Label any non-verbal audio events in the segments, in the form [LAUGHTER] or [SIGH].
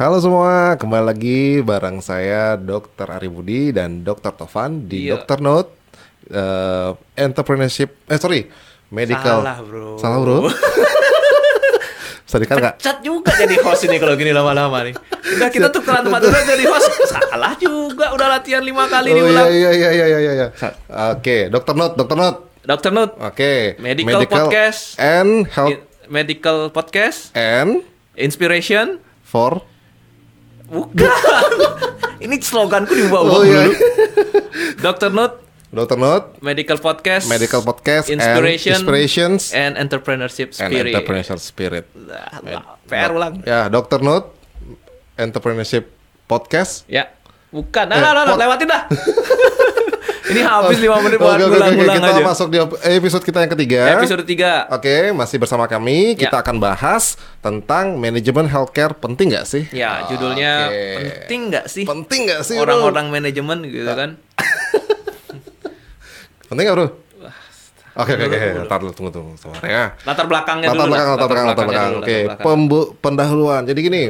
Halo semua, kembali lagi bareng saya Dr. Ari Budi dan Dr. Tovan di Iya. Dr. Note eh, Entrepreneurship, eh sorry, Medical. Salah, bro. Salah bro. [LAUGHS] Bisa dikat nggak? Pecat juga jadi host ini kalau gini lama-lama nih. Udah kita tukeran tempat dulu jadi host. Salah juga, udah latihan lima kali Oh iya diulang. iya iya iya iya. iya. Oke, Dr. Note, Dr. Note. Dokter Nut, Oke. Medical Podcast. and health medical podcast, and inspiration, for bukan. [LAUGHS] ini sloganku diubah-ubah Oh, iya. dulu. [LAUGHS] Dokter Nut, Dr. Note medical podcast, Medical Podcast and inspiration, Inspirations and entrepreneurship and spirit. Entrepreneurship Spirit. Lah, lah, PR ulang. Ya, Dr. Note Entrepreneurship Podcast. Ya, bukan. Nah, Eh, nah, nah, nah, lewatin dah. [LAUGHS] Ini habis 5 menit buat Oke, oke, oke, ngulang-ngulang Kita aja. masuk di episode kita yang ketiga. Episode 3. Oke, masih bersama kami. Kita Ya. akan bahas tentang manajemen healthcare penting nggak sih? Ya, judulnya Oke. penting nggak sih Penting nggak sih, orang-orang manajemen gitu kan? [LAUGHS] Penting nggak, bro? Oke, oke, oke. Ntar dulu, tunggu, tunggu. Sabar ya. Latar belakangnya Latar dulu belakang, lah. latar belakang, latar belakang. dulu, Oke, latar belakang. pembu- pendahuluan. Jadi gini.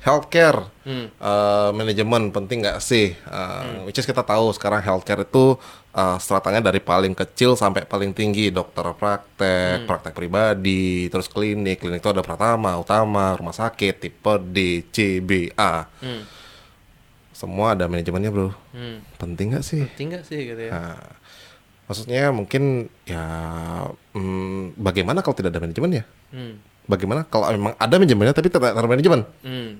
Healthcare, Hmm. eh, manajemen penting nggak sih? Eh, Which is kita tahu sekarang healthcare itu eh, stratanya dari paling kecil sampai paling tinggi, dokter Hmm. praktek, praktek pribadi, terus klinik, klinik itu ada pertama, utama, rumah sakit, tipe D, C, B, A, Hmm. semua ada manajemennya bro. Hmm. Penting nggak sih? Penting nggak sih gitu ya? Nah, maksudnya mungkin ya hmm, bagaimana kalau tidak ada manajemennya? Hmm. Bagaimana kalau memang ada manajemennya tapi ada manajemen? Hmm.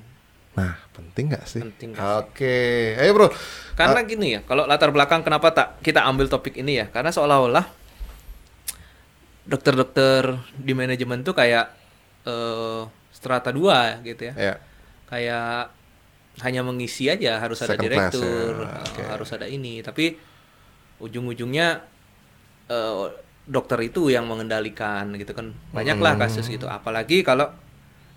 Nah, penting nggak sih? Penting Oke, ayo bro. Karena gini ya, kalau latar belakang kenapa tak kita ambil topik ini ya? Karena seolah-olah dokter-dokter di manajemen tuh kayak eh, strata dua gitu ya. Ya, Kayak hanya mengisi aja harus ada Second class, direktur, ya. eh, Oke. harus ada ini. Tapi ujung-ujungnya eh, dokter itu yang mengendalikan gitu kan. Banyaklah Hmm. kasus gitu. Apalagi kalau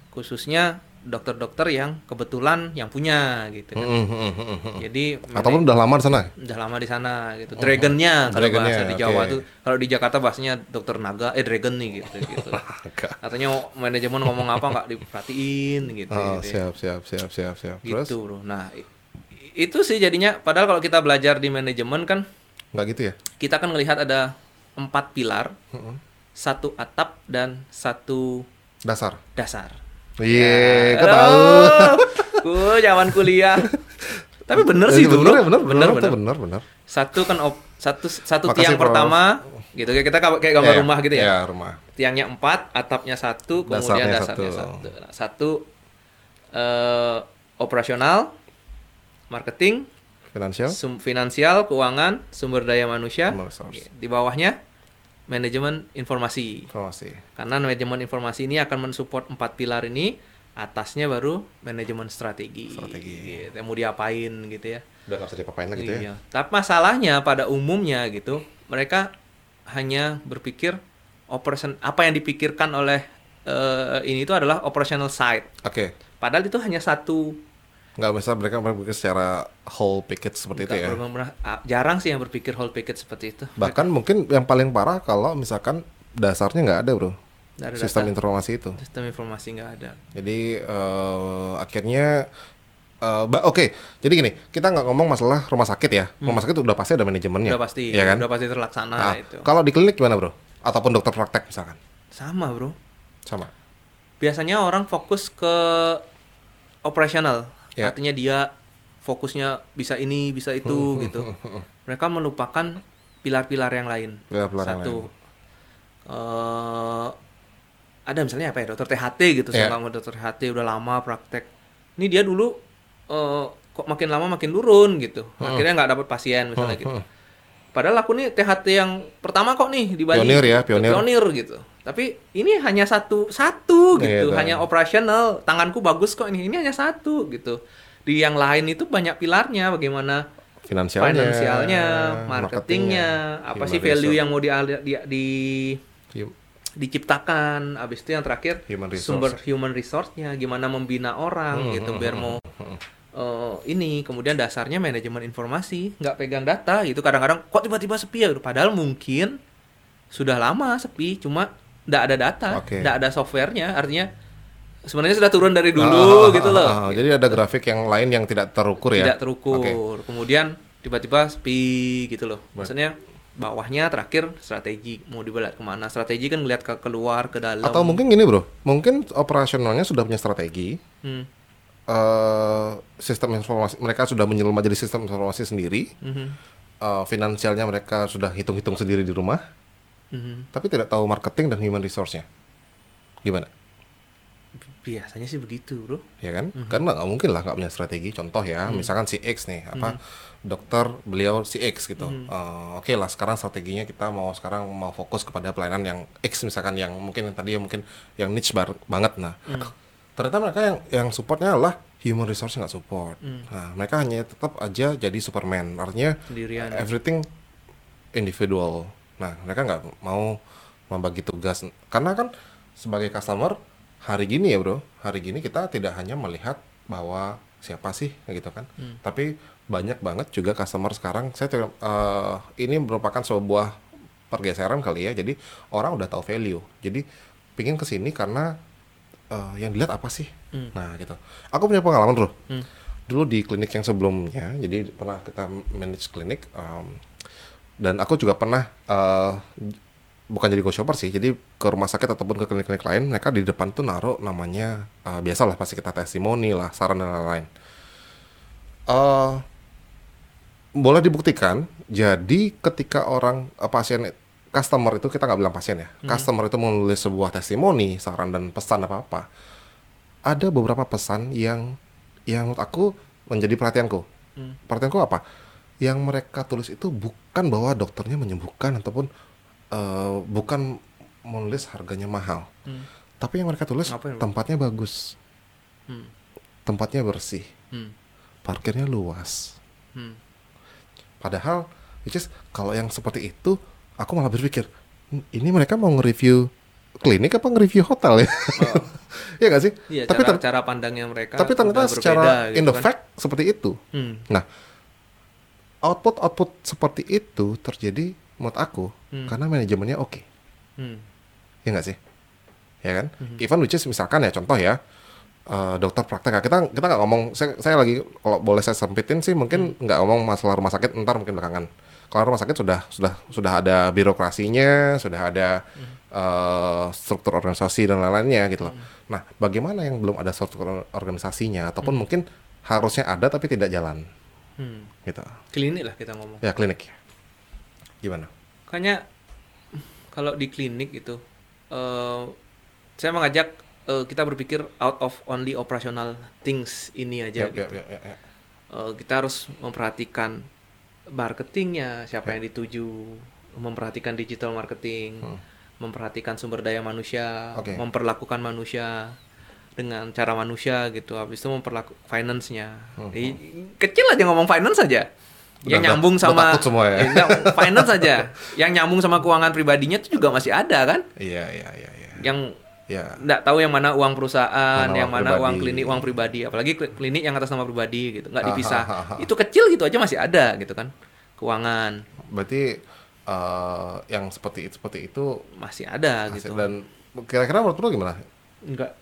khususnya dokter-dokter yang kebetulan yang punya gitu kan. Mm, mm, mm, mm, mm. Jadi Ataupun udah lama di sana? udah lama di sana gitu. Dragonnya kalau Dragonnya, bahasa di Jawa oke. tuh, kalau di Jakarta bahasanya dokter naga, eh dragon nih gitu [LAUGHS] gitu. Katanya manajemen ngomong apa nggak diperhatiin gitu. Oh, gitu, ya. siap, siap, siap, siap, siap. Terus? Gitu, bro. Nah itu sih jadinya. Padahal kalau kita belajar di manajemen kan Nggak gitu ya? kita kan ngelihat ada empat pilar, Mm-mm. satu atap dan satu Dasar. dasar. Iya, Ya, kau tahu. [LAUGHS] Ku zaman kuliah. Tapi bener sih itu, bener, bro. ya, bener, bener, bener, bener, bener. bener, satu kan op, satu satu Makasih, tiang Prof. pertama gitu kita kayak gambar Iya, rumah gitu ya Iya, rumah. tiangnya empat atapnya satu kemudian Dasarnya dasarnya satu. satu Nah, satu eh, operasional marketing Finansial? sum, finansial keuangan sumber daya manusia di bawahnya manajemen informasi Informasi. karena manajemen informasi ini akan mensupport empat pilar ini atasnya baru manajemen strategi Strategi. gitu, mau diapain gitu ya Udah nggak bisa dipapain lagi gitu ya? Iya. Tapi masalahnya pada umumnya gitu, mereka hanya berpikir operation apa yang dipikirkan oleh eh, ini itu adalah operational side. Oke. Padahal itu hanya satu. Nggak bisa mereka berpikir secara whole package seperti itu ya? benar-benar- ah, jarang sih yang berpikir whole package seperti itu. Bahkan mungkin yang paling parah kalau misalkan dasarnya nggak ada bro. Dari Sistem data, informasi itu. sistem informasi nggak ada. Jadi eh, akhirnya ba- oke. Jadi gini, kita nggak ngomong masalah rumah sakit ya. Rumah sakit udah pasti ada manajemennya. Hmm. Udah pasti, Iya kan? udah pasti terlaksana Nah, itu. kalau di klinik gimana bro? Ataupun dokter praktek misalkan? Sama bro. Sama. Biasanya orang fokus ke operasional, Ya. artinya dia fokusnya bisa ini bisa itu gitu. Mereka melupakan pilar-pilar yang lain. Pilar-pilar yang Satu, eh ada misalnya apa ya dokter THT gitu, Ya. sama dokter THT udah lama praktek. Ini dia dulu eh kok makin lama makin turun gitu. Akhirnya nggak dapat pasien misalnya gitu. Padahal aku nih THT yang pertama kok nih di Bali. Pionir ya, pionir. gitu. Tapi ini hanya satu satu gitu, Iya, hanya operasional. Tanganku bagus kok ini. Ini hanya satu gitu. Di yang lain itu banyak pilarnya bagaimana Finansialnya, finansialnya, marketingnya, apa human sih value resource. yang mau di, di, di diciptakan. Habis itu yang terakhir Human resource. sumber human resource-nya, gimana membina orang Hmm, gitu hmm, biar hmm, mau hmm. Eh, ini kemudian dasarnya manajemen informasi nggak pegang data gitu kadang-kadang kok tiba-tiba sepi ya padahal mungkin sudah lama sepi cuma nggak ada data nggak ada softwarenya artinya sebenarnya sudah turun dari dulu Ah, gitu ah, loh. ah, Jadi ada grafik yang lain yang tidak terukur ya. Tidak terukur. Oke. Kemudian tiba-tiba sepi gitu loh. Maksudnya bawahnya terakhir strategi mau dibelat ke mana strategi kan ngeliat ke keluar ke dalam Atau mungkin gini bro, mungkin operasionalnya sudah punya strategi, Hmm. Eh sistem informasi mereka sudah menjelma jadi sistem informasi sendiri, Mhm. eh, finansialnya mereka sudah hitung-hitung sendiri di rumah, Mhm. tapi tidak tahu marketing dan human resource-nya. Gimana? biasanya sih begitu bro Ya kan? Mhm. Karena nggak mungkin lah nggak punya strategi. Contoh ya, misalkan si X nih, apa Mhm. dokter beliau si X gitu. Eh, Oke lah, sekarang strateginya kita mau sekarang mau fokus kepada pelayanan yang X misalkan yang mungkin yang tadi yang mungkin yang niche bar- banget. Nah, Mhm. Ternyata mereka yang yang supportnya adalah human resource nggak support. Mhm. Nah, mereka hanya tetap aja jadi Superman. Artinya sendirian everything individual. Nah, mereka nggak mau membagi tugas karena kan sebagai customer hari gini ya bro, hari gini kita tidak hanya melihat bahwa siapa sih gitu kan, tapi banyak banget juga customer sekarang. Saya eh, ini merupakan sebuah pergeseran kali ya. Jadi orang udah tahu value. Jadi pingin ke sini karena eh, yang dilihat apa sih? Nah gitu. Aku punya pengalaman bro. Dulu di klinik yang sebelumnya, jadi pernah kita manage klinik. em, dan aku juga pernah eh, bukan jadi go shopper sih jadi ke rumah sakit ataupun ke klinik-klinik lain mereka di depan tuh naruh namanya eh, biasalah pasti kita testimoni lah saran dan lain-lain eh boleh dibuktikan jadi ketika orang eh, pasien customer itu kita nggak bilang pasien ya customer itu menulis sebuah testimoni saran dan pesan apa apa ada beberapa pesan yang yang menurut aku menjadi perhatianku Hmm. perhatianku apa yang mereka tulis itu bukan bahwa dokternya menyembuhkan ataupun eh, bukan menulis harganya mahal Hmm. tapi yang mereka tulis Ngapain, Bro? tempatnya bagus Hmm. tempatnya bersih Hmm. parkirnya luas Hmm. Padahal, which is kalau yang seperti itu, aku malah berpikir, "Hmm, ini mereka mau nge-review klinik apa nge-review hotel ya? [LAUGHS] Iya gak sih? Iya, tapi cara, cara pandangnya mereka tapi ternyata secara berbeda, in gitu the kan. fact seperti itu. Hmm. Nah, output-output seperti itu terjadi menurut aku Hmm. karena manajemennya oke. Hmm. Ya nggak sih? Ya kan? Mhm. Even which is misalkan ya contoh ya eh, dokter praktek kita kita nggak ngomong saya, saya lagi kalau boleh saya sempitin sih mungkin Hmm. nggak ngomong masalah rumah sakit ntar mungkin belakangan. Kalau rumah sakit sudah sudah sudah ada birokrasinya, sudah ada Hmm. eh, struktur organisasi dan lain-lainnya gitu Hmm. Nah, bagaimana yang belum ada struktur organisasinya Hmm. ataupun mungkin harusnya ada tapi tidak jalan Hmm. gitu. Klinik lah kita ngomong. Ya klinik. Gimana? Makanya kalau di klinik itu eh saya mengajak eh, kita berpikir out of only operational things ini aja Ya, gitu. ya, ya, ya, ya. Eh, kita harus memperhatikan marketingnya, siapa Ya. yang dituju, memperhatikan digital marketing, Hmm. memperhatikan sumber daya manusia, Oke. memperlakukan manusia dengan cara manusia gitu. Habis itu memperlaku finance-nya. Hmm. Jadi, kecil aja ngomong finance aja. Udah- [LAUGHS] yang nyambung sama semua ya. Enggak, finance aja. Yang nyambung sama keuangan pribadinya itu juga masih ada kan? Iya, iya, iya, iya. Yang Ya. nggak tahu yang mana uang perusahaan, Mana yang uang mana uang pribadi. klinik, uang pribadi, apalagi kli- klinik yang atas nama pribadi gitu, nggak Ah, dipisah. ah, ah, ah. Itu kecil gitu aja masih ada gitu kan, keuangan Berarti eh, yang seperti seperti itu masih ada hasil- gitu. dan kira-kira menurut lo gimana? Enggak,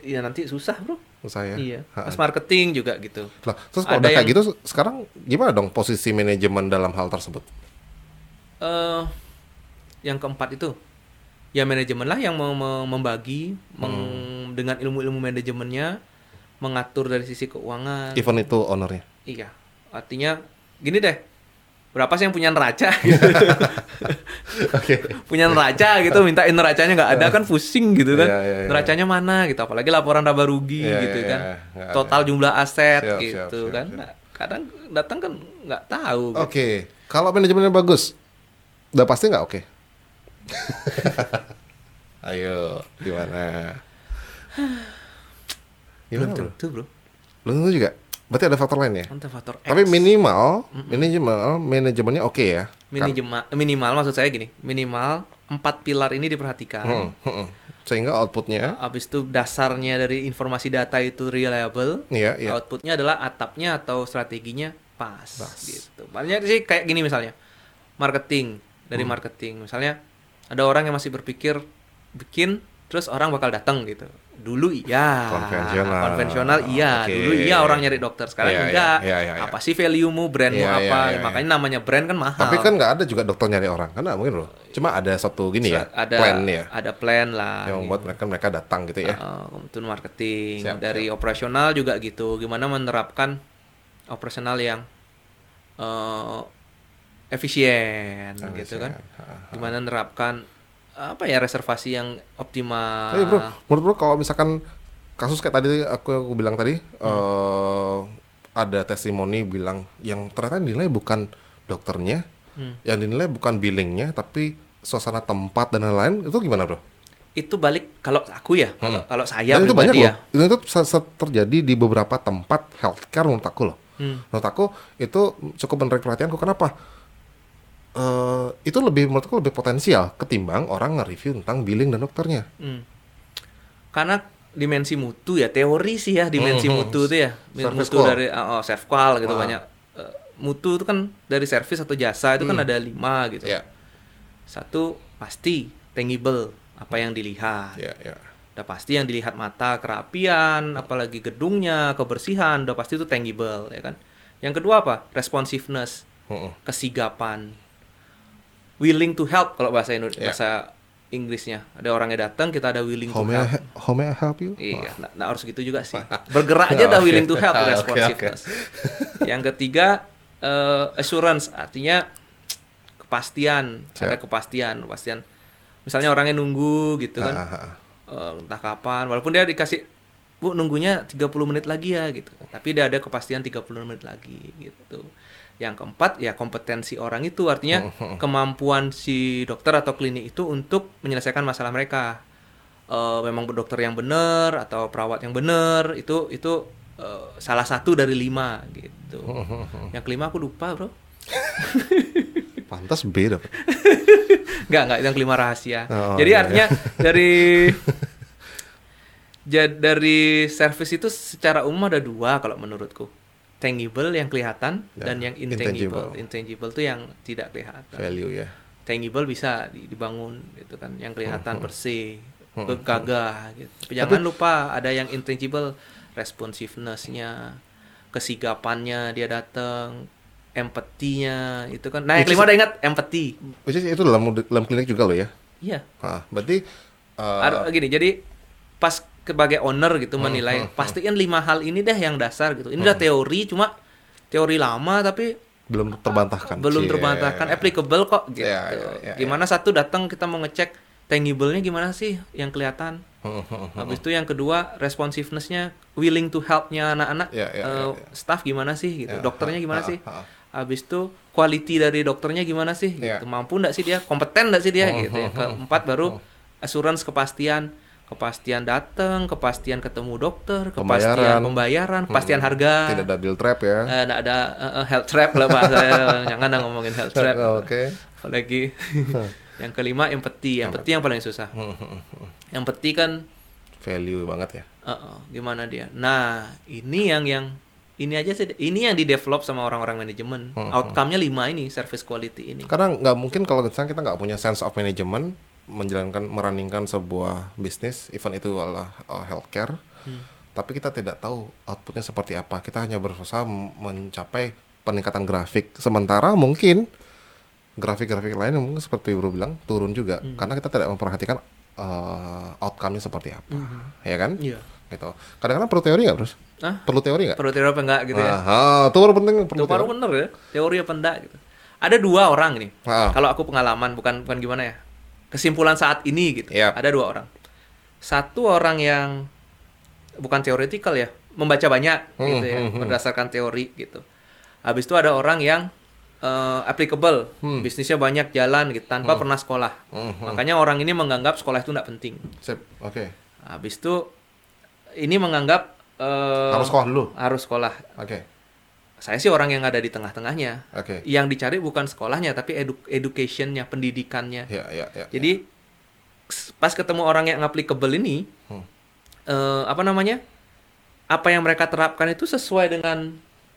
ya nanti susah bro. Saya. Iya. Ha-ha. Mas marketing juga gitu. Lah, terus kalau Ada udah kayak gitu sekarang gimana dong posisi manajemen dalam hal tersebut? eh yang keempat itu, ya manajemen lah yang mem- mem- membagi meng- dengan ilmu-ilmu manajemennya mengatur dari sisi keuangan. Even itu ownernya. Iya, artinya gini deh, berapa sih yang punya neraca? gitu. [LAUGHS] Oke. punya neraca gitu, mintain neracanya nggak ada kan pusing gitu kan. Iya, iya, iya. Neracanya mana gitu, apalagi laporan laba rugi Iya, gitu iya, kan. Nggak ada. Total jumlah aset Siap, gitu siap, siap, kan. siap. Nah, kadang datang kan nggak tahu. gitu. Oke, kalau manajemennya bagus, udah pasti nggak oke? [LAUGHS] Ayo, gimana? Belum Gimana bro? tentu bro. Belum tentu juga. Berarti ada faktor lain ya? Kan faktor X. Tapi minimal, minimal manajemennya oke ya. minimal minimal maksud saya gini, minimal empat pilar ini diperhatikan. Hmm, hmm, hmm. Sehingga outputnya, Habis itu dasarnya dari informasi data itu reliable. iya, iya. Outputnya adalah atapnya atau strateginya pas, Pas. gitu. Banyak sih kayak gini misalnya, marketing Hmm. dari marketing. Misalnya ada orang yang masih berpikir bikin terus orang bakal datang gitu. Dulu iya. Konvensional. Konvensional iya. Oke. Dulu iya orang nyari dokter. Sekarang Iya, iya, enggak. iya, iya, iya. Apa sih value-mu, brandmu iya, apa? iya, iya. Makanya namanya brand kan mahal. Tapi kan nggak ada juga dokter nyari orang, kan nggak mungkin bro. Cuma ada satu gini ya, ada plan ya, ada plan lah. yang membuat mereka mereka datang gitu ya. Uh, marketing Siap, dari operasional juga gitu gimana menerapkan operasional yang uh, efisien gitu kan gimana menerapkan apa ya reservasi yang optimal Tapi bro, menurut bro kalau misalkan kasus kayak tadi aku aku bilang tadi eh ada testimoni bilang yang ternyata dinilai bukan dokternya, Hmm. yang dinilai bukan billingnya, tapi suasana tempat dan lain-lain itu gimana bro? itu balik kalau aku ya kalau Hmm. kalau saya dan itu banyak loh. ya Dan itu se- terjadi di beberapa tempat healthcare menurut aku loh. Hmm. Menurut aku itu cukup menarik perhatianku. Kenapa? Eh itu lebih menurutku lebih potensial ketimbang orang nge-review tentang billing dan dokternya. Hmm. Karena dimensi mutu ya, teori sih ya dimensi Mhm. mutu itu ya. Service mutu call. dari oh, self call gitu Ah. banyak. Eh, mutu itu kan dari service atau jasa itu kan Hmm. ada lima gitu. Ya, Satu pasti tangible apa yang dilihat. ya, ya. Udah pasti yang dilihat mata kerapian, apalagi gedungnya, kebersihan, udah pasti itu tangible ya kan. Yang kedua apa? Responsiveness, Mm-mm. kesigapan. Willing to help kalau bahasa Indonesia, Ya. bahasa Inggrisnya. Ada orangnya datang, kita ada willing How to I, help. he- how may I help you? Iya, nggak nggak harus gitu juga sih. Bergerak aja udah [LAUGHS] Oke. willing to help, Oke, responsiveness. [LAUGHS] Yang ketiga, eh, assurance, artinya kepastian, Siap. ada kepastian, kepastian. Misalnya orangnya nunggu gitu kan, Ah, ah, ah. eh, entah kapan, walaupun dia dikasih, bu nunggunya 30 menit lagi ya gitu. Tapi dia ada kepastian 30 menit lagi gitu. Yang keempat ya kompetensi orang itu artinya [LAUGHS] kemampuan si dokter atau klinik itu untuk menyelesaikan masalah mereka. Eh, memang dokter yang benar atau perawat yang benar itu itu eh, salah satu dari lima gitu. [LAUGHS] Yang kelima aku lupa bro. [LAUGHS] Pantas B dapat. Nggak nggak yang kelima rahasia. Oh, Jadi iya, artinya dari ja- dari service itu secara umum ada dua kalau menurutku. Tangible yang kelihatan Ya, dan yang intangible. intangible. Intangible itu yang tidak kelihatan. Value ya. Tangible bisa di- dibangun gitu kan, yang kelihatan Hmm, bersih, Hmm, gagah gitu. Tapi jangan lupa ada yang intangible, responsiveness-nya, kesigapannya dia datang, empatinya itu kan. Nah, yang kelima udah ingat empati. Which is itu dalam dalam klinik juga loh ya. Iya. Ah, berarti eh, Ada gini, jadi pas sebagai owner gitu Hmm, menilai, hmm, pastiin lima hal ini deh yang dasar gitu. Ini udah teori, cuma teori lama tapi belum terbantahkan. belum terbantahkan, applicable kok gitu. Iya, iya, iya, gimana satu datang kita mau ngecek tangible-nya gimana sih yang kelihatan. Hmm, hmm, hmm. Habis itu yang kedua responsiveness-nya, willing to help-nya anak-anak, Iya, iya, eh, iya, iya. staff gimana sih gitu, Ya, dokternya gimana ha, sih. ha. Habis itu quality dari dokternya gimana sih? Iya. Gitu. Mampu nggak sih dia? Kompeten nggak sih dia? Hmm, gitu. Hmm, hmm. keempat baru assurance kepastian, kepastian datang, kepastian ketemu dokter, kepastian Pembayaran. pembayaran, kepastian Hmm. harga. Tidak ada deal trap ya. Eh, nggak ada eh, health trap lah bahasa [LAUGHS] jangan ngomongin health trap. [LAUGHS] Oke. Apalagi [LAUGHS] yang kelima empathy, empathy yang paling susah. Hmm, hmm, hmm. Empathy kan Value banget ya. eh, eh, gimana dia? Nah, ini yang yang ini aja sih ini yang di develop sama orang-orang manajemen. Hmm, Outcome-nya lima ini service quality ini. Karena nggak mungkin kalau misalnya kita nggak punya sense of management menjalankan merunningkan sebuah bisnis, event itu adalah uh, healthcare, Hmm. tapi kita tidak tahu outputnya seperti apa. Kita hanya berusaha mencapai peningkatan grafik. Sementara mungkin grafik-grafik lain mungkin seperti Bro bilang turun juga, Hmm. karena kita tidak memperhatikan uh, outcome-nya seperti apa, ya kan? Iya. Gitu. Kadang-kadang perlu teori nggak? Hah? Perlu teori nggak? Perlu teori apa enggak gitu ya? Ah, itu baru penting. Perlu Itu baru bener ya. Teori apa enggak gitu. Ada dua orang nih. Ah. Kalau aku pengalaman bukan bukan gimana ya. Kesimpulan saat ini gitu. Yap. Ada dua orang. Satu orang yang bukan teoretikal ya, membaca banyak Hmm, gitu ya, hmm, hmm. berdasarkan teori gitu. Habis itu ada orang yang eh, applicable, Hmm. bisnisnya banyak jalan gitu tanpa pernah sekolah. Hmm, hmm. Makanya orang ini menganggap sekolah itu tidak penting. Sip. Oke. Habis itu ini menganggap eh, Harus sekolah dulu. harus sekolah. Oke. Saya sih orang yang ada di tengah-tengahnya. Oke. Yang dicari bukan sekolahnya tapi edu educationnya, pendidikannya. Ya, ya, ya. Jadi s- pas ketemu orang yang applicable ini, Hmm. eh, apa namanya? Apa yang mereka terapkan itu sesuai dengan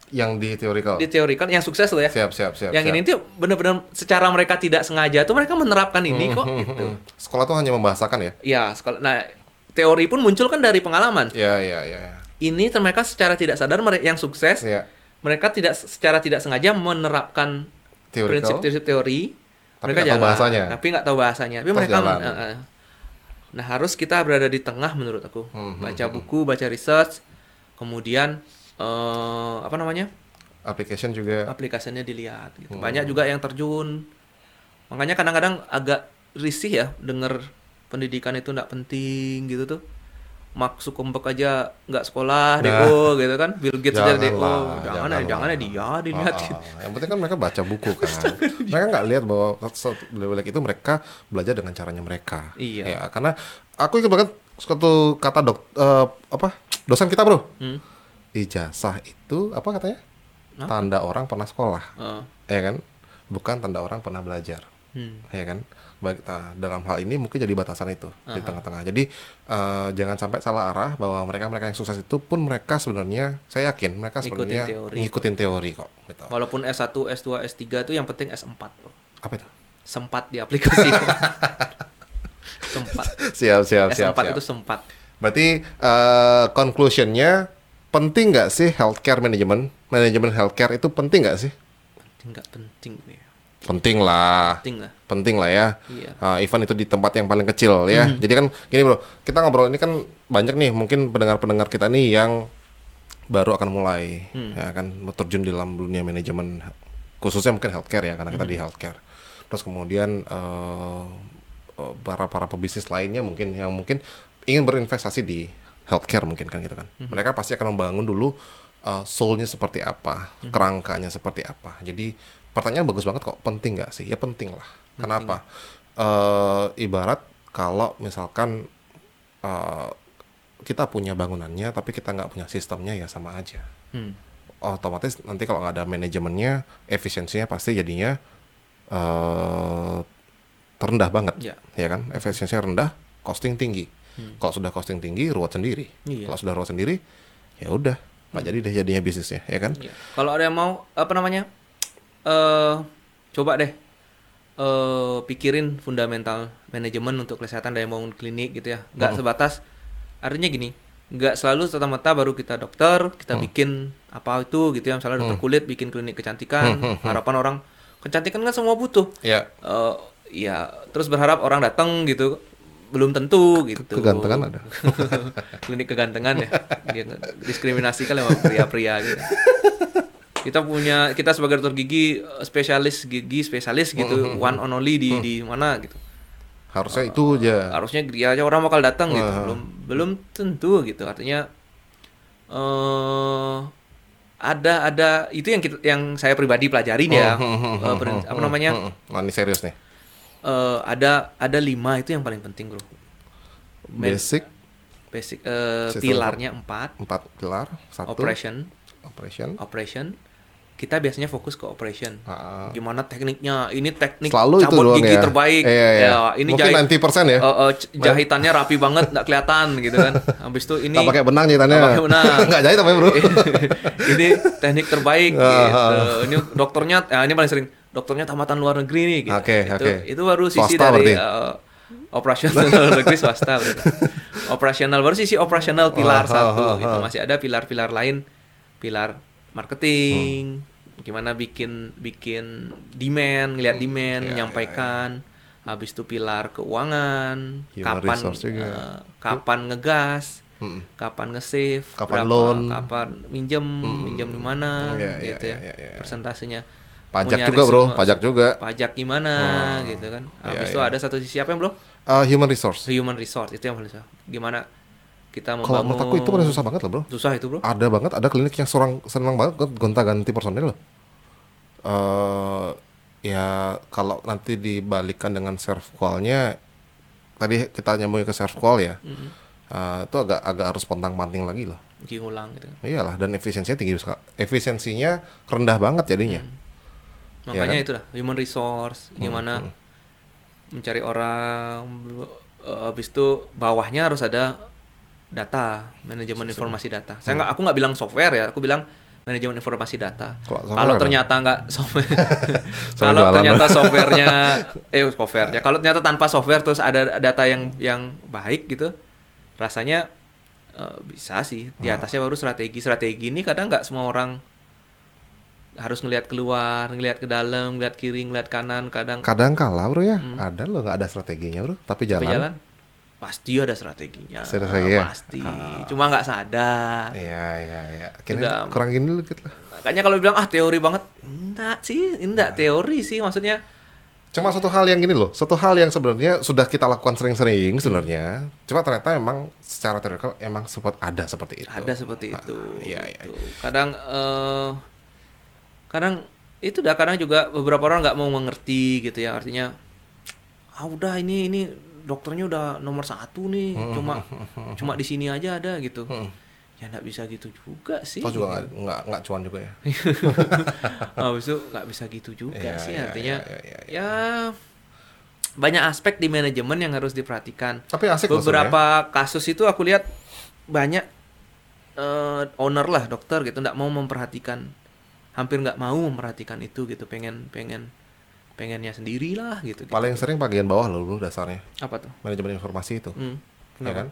Yang di teorikal. di teori kan yang sukses loh ya Siap, siap, siap. yang siap. ini tuh bener-bener secara mereka tidak sengaja tuh mereka menerapkan ini kok Hmm, gitu Sekolah tuh hanya membahasakan ya? ya sekolah nah teori pun muncul kan dari pengalaman Iya, iya, iya. ini ter- mereka secara tidak sadar yang sukses Iya. Mereka tidak secara tidak sengaja menerapkan prinsip-prinsip teori Tapi mereka nggak tahu jalan, bahasanya. tapi nggak tahu bahasanya tapi mereka jalan. eh, eh. nah harus kita berada di tengah menurut aku Hmm, hmm, baca buku baca research kemudian eh, apa namanya Application juga. aplikasinya dilihat gitu. Hmm. Banyak juga yang terjun. Makanya kadang-kadang agak risih ya denger pendidikan itu nggak penting gitu tuh. Mark Zuckerberg aja nggak sekolah Nah. DO gitu kan. Bill Gates aja DO. Janganlah, Jangan ya, jangan ya dia dilihat Ah, ah. Yang penting kan mereka baca buku [LAUGHS] kan. mereka nggak lihat bahwa belajar itu mereka belajar dengan caranya mereka. Iya. Ya, karena aku ingat banget suatu kata dok eh, apa dosen kita bro. Hmm. Ijazah itu apa katanya? Apa? Tanda orang pernah sekolah, Eh, ya kan? Bukan tanda orang pernah belajar. hmm. ya kan Baik, nah, dalam hal ini mungkin jadi batasan itu di tengah-tengah jadi eh, jangan sampai salah arah bahwa mereka mereka yang sukses itu pun mereka sebenarnya saya yakin mereka Ngikutin sebenarnya teori. ngikutin teori kok gitu. Walaupun S1, S2, S3 itu yang penting S4 bro. apa itu Sempat di aplikasi. [LAUGHS] sempat. siap siap S4 siap, siap. itu sempat. berarti eh, conclusionnya penting nggak sih healthcare management manajemen healthcare itu penting nggak sih Penting nggak penting nih. Penting lah Penting lah. penting lah ya. Iya. Uh, event itu di tempat yang paling kecil ya. Jadi kan gini bro, kita ngobrol ini kan banyak nih mungkin pendengar-pendengar kita nih yang baru akan mulai ya kan terjun di dalam dunia manajemen khususnya mungkin healthcare ya karena kita di healthcare. Terus kemudian uh, para para pebisnis lainnya mungkin yang mungkin ingin berinvestasi di healthcare mungkin kan gitu kan. Mereka pasti akan membangun dulu uh, soul-nya seperti apa, kerangkanya seperti apa. Jadi pertanyaan bagus banget kok, penting nggak sih? Ya penting lah. Kenapa? Eh, ibarat kalau misalkan eh, kita punya bangunannya tapi kita nggak punya sistemnya ya sama aja. Hmm. Otomatis nanti kalau nggak ada manajemennya, efisiensinya pasti jadinya eh terendah banget, Ya. ya kan? Efisiensinya rendah, costing tinggi. Kalau sudah costing tinggi, ruwet sendiri. Iya. Kalau sudah ruwet sendiri, ya udah nggak jadi deh jadinya bisnisnya, ya kan? Iya. Kalau ada yang mau apa namanya? Eh coba deh eh pikirin fundamental manajemen untuk kesehatan dari bangun klinik gitu ya. Nggak sebatas artinya gini, nggak selalu serta-merta baru kita dokter, kita bikin apa itu gitu ya. Misalnya dokter kulit bikin klinik kecantikan, harapan orang kecantikan kan semua butuh. Ya, eh ya terus berharap orang datang gitu belum tentu gitu. kegantengan ada. [LAUGHS] Klinik kegantengan ya. Dia diskriminasi kan sama pria-pria gitu. [LAUGHS] Kita punya kita sebagai dokter gigi eh, spesialis gigi spesialis gitu, one on only di di mana gitu. harusnya itu aja. Harusnya dia aja orang bakal datang gitu. Belum belum tentu gitu. Artinya eh ada ada itu yang kita, yang saya pribadi pelajarin ya. Ber- apa namanya? Nah, ini serius nih. eh, ada ada lima itu yang paling penting bro Men- Basic basic Sistem pilarnya empat empat pilar, satu operation operation. operation kita biasanya fokus ke operation Ah. gimana tekniknya ini teknik Selalu itu cabut doang gigi ya. terbaik Iya, iya. ya ini Mungkin jahit 90% ya. eh, c- jahitannya rapi banget nggak kelihatan gitu kan habis itu ini Nggak pakai benang jahitannya. Nggak pakai benang. [LAUGHS] Nggak jahit apa ya, Bro? [LAUGHS] ini teknik terbaik Ah, gitu. Ini dokternya, ya ini paling sering. Dokternya tamatan luar negeri nih. Gitu. Oke, itu, oke. itu baru sisi Swasta dari berarti? eh, operasional [LAUGHS] negeri swasta. operasional baru sisi operasional pilar Ah, satu. ah, ah, gitu. ah. Masih ada pilar-pilar lain, pilar marketing, gimana bikin bikin demand, ngeliat demand, ya, menyampaikan. Habis itu pilar keuangan, Human kapan eh, kapan ngegas, Mm-mm. kapan nge-save, Kapan berapa, loan. kapan minjem, minjem di mana, Iya, iya, gitu ya, iya, iya, iya. persentasenya. Pajak juga, Bro. Pajak juga. Pajak gimana, gitu kan. Iya, Habis itu iya. ada satu sisi apa yang bro? Uh, human resource. Human resource itu yang paling susah. Gimana kita Kalau membangun? menurut aku itu paling susah banget loh, Bro. Susah itu bro. Ada banget, ada klinik yang serang senang banget gonta-ganti personil loh. Eh ya kalau nanti dibalikkan dengan serve call-nya tadi kita nyambung ke serve call ya. Mm-mm. eh, itu agak agak harus pontang-panting lagi loh. Bikin ulang gitu. kan. Iyalah dan efisiensinya tinggi sekali. Efisiensinya rendah banget jadinya. Makanya kan? itulah human resource, gimana mencari orang. eh, habis itu bawahnya harus ada data, manajemen informasi data. Saya nggak, aku nggak bilang software ya, aku bilang manajemen informasi data. Kalau ternyata nggak software, [LAUGHS] [LAUGHS] kalau ternyata softwarenya, [LAUGHS] eh softwarenya, kalau ternyata tanpa software terus ada data yang yang baik gitu, rasanya eh, bisa sih. Di Hmm. atasnya baru strategi. Strategi ini kadang nggak semua orang harus ngelihat keluar, ngelihat ke dalam, ngelihat kiri, ngelihat kanan, kadang Kadang kala bro ya, ada loh nggak ada strateginya bro, tapi Tapi jalan. Pasti ada strateginya. Strategi ya? Pasti. Cuma nggak sadar. Iya iya iya. Kurang gini dulu gitu lah. Makanya kalau bilang ah teori banget, enggak sih, enggak teori sih maksudnya. Cuma satu hal yang gini loh, satu hal yang sebenarnya sudah kita lakukan sering-sering sebenarnya. Cuma ternyata emang secara teorikal emang sempat ada seperti itu. Ada seperti Ah, itu. Iya iya. gitu. Kadang eh kadang itu dah kadang juga beberapa orang nggak mau mengerti gitu ya artinya ah udah ini ini dokternya udah nomor satu nih cuma [LAUGHS] cuma di sini aja ada gitu. Ya nggak bisa gitu juga sih. Toh juga nggak nggak nggak cuan juga ya. [LAUGHS] Habis itu nggak bisa gitu juga Iya, sih iya, artinya iya, iya, ya banyak aspek di manajemen yang harus diperhatikan. Tapi asik Beberapa kasus itu aku lihat banyak eh, owner lah dokter gitu nggak mau memperhatikan, hampir nggak mau memperhatikan itu gitu, pengen pengen pengennya sendiri lah gitu. gitu. Paling sering bagian bawah loh dulu dasarnya apa tuh? manajemen informasi itu. Hmm, ya kan?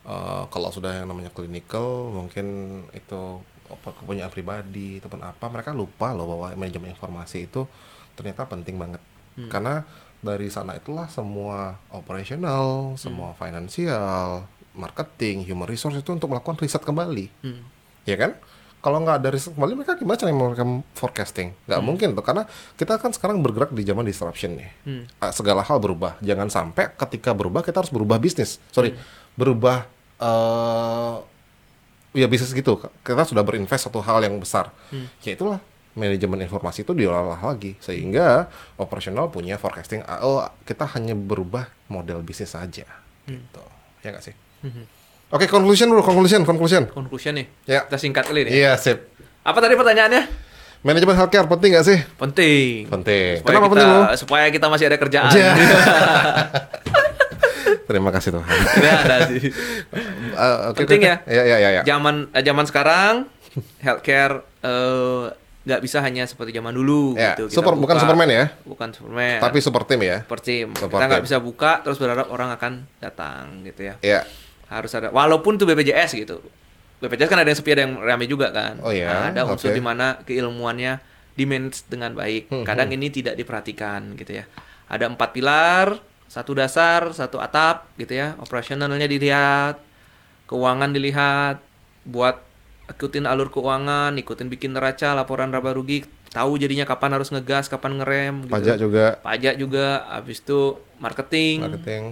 Eh, kalau sudah yang namanya clinical mungkin itu kepunyaan pribadi ataupun apa mereka lupa loh bahwa manajemen informasi itu ternyata penting banget Hmm. karena dari sana itulah semua operational, semua finansial, marketing, human resource itu untuk melakukan riset kembali, Hmm. ya kan? Kalau nggak ada riset kembali mereka gimana cara melakukan forecasting? Nggak mungkin tuh karena kita kan sekarang bergerak di zaman disruption nih Hmm. uh, segala hal berubah. Jangan sampai ketika berubah kita harus berubah bisnis. Sorry, berubah eh ya bisnis gitu. Kita sudah berinvest satu hal yang besar. Ya itulah manajemen informasi itu diolah lagi sehingga operasional punya forecasting. ah, Oh, kita hanya berubah model bisnis saja. Gitu. Ya nggak sih? Hmm. Oke, conclusion dulu, conclusion, conclusion. Conclusion nih. Ya. Kita singkat kali nih. Iya, sip. Apa tadi pertanyaannya? Manajemen healthcare penting nggak sih? Penting. Penting. Supaya Kenapa kita, penting, Bro? supaya kita masih ada kerjaan. Ya. [LAUGHS] Terima kasih Tuhan. Nggak ada sih. [LAUGHS] Eh, oke, Penting oke, ya? Iya, iya, iya. ya. Zaman eh, zaman sekarang healthcare eh, nggak bisa hanya seperti zaman dulu Ya, gitu. Kita super, bukan buka- Superman ya, Bukan Superman. tapi super team ya. super team. Super Kita nggak bisa buka terus berharap orang akan datang gitu ya. Iya. Harus ada walaupun tuh BPJS gitu. BPJS kan ada yang sepi ada yang rame juga kan. Oh iya, Nah, ada unsur oke. di mana keilmuannya di manage dengan baik. Hmm, Kadang ini tidak diperhatikan gitu ya. Ada empat pilar, satu dasar, satu atap gitu ya. Operasionalnya dilihat, keuangan dilihat, buat ikutin alur keuangan, ikutin bikin neraca, laporan laba rugi, tahu jadinya kapan harus ngegas, kapan ngerem gitu. Pajak juga, Pajak juga, habis itu marketing, marketing,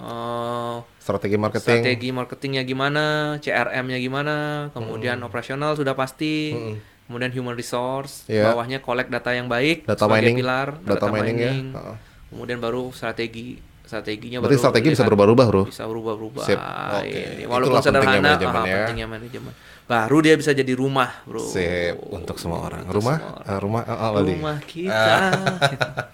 eh, strategi marketing. strategi marketingnya gimana, CRM-nya gimana, kemudian operasional sudah pasti, Mm-mm. kemudian human resource, Iya. bawahnya collect data yang baik, Data sebagai mining, pilar, data mining ya. Heeh. kemudian baru strategi, strateginya Berarti baru strategi bisa berubah-ubah, Bro. bisa berubah-ubah. Sip. Oke. Ini. Itulah Walaupun pentingnya sederhana, manajemen ah, ya. pentingnya manajemen. Baru dia bisa jadi rumah, bro. Sip untuk semua orang. Untuk Rumah, semua eh, rumah, eh, oh, Aldi. Rumah kita.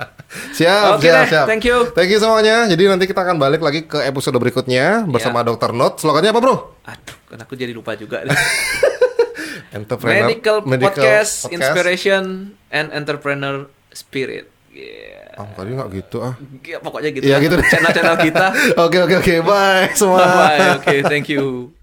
[LAUGHS] Siap, Oke siap, deh, siap. thank you. Thank you semuanya. Jadi nanti kita akan balik lagi ke episode berikutnya bersama Ya. Dr. Not. Slogannya apa, Bro? Aduh, kan aku jadi lupa juga. [LAUGHS] Entrepreneur Medical, Medical podcast, inspiration and entrepreneur spirit. Yeah. Oh, tadi nggak gitu ah. Ya, pokoknya gitu. Iya, lah. gitu. Channel-channel kita. [LAUGHS] Oke, oke, oke. Bye semua. Bye. Oke, thank you.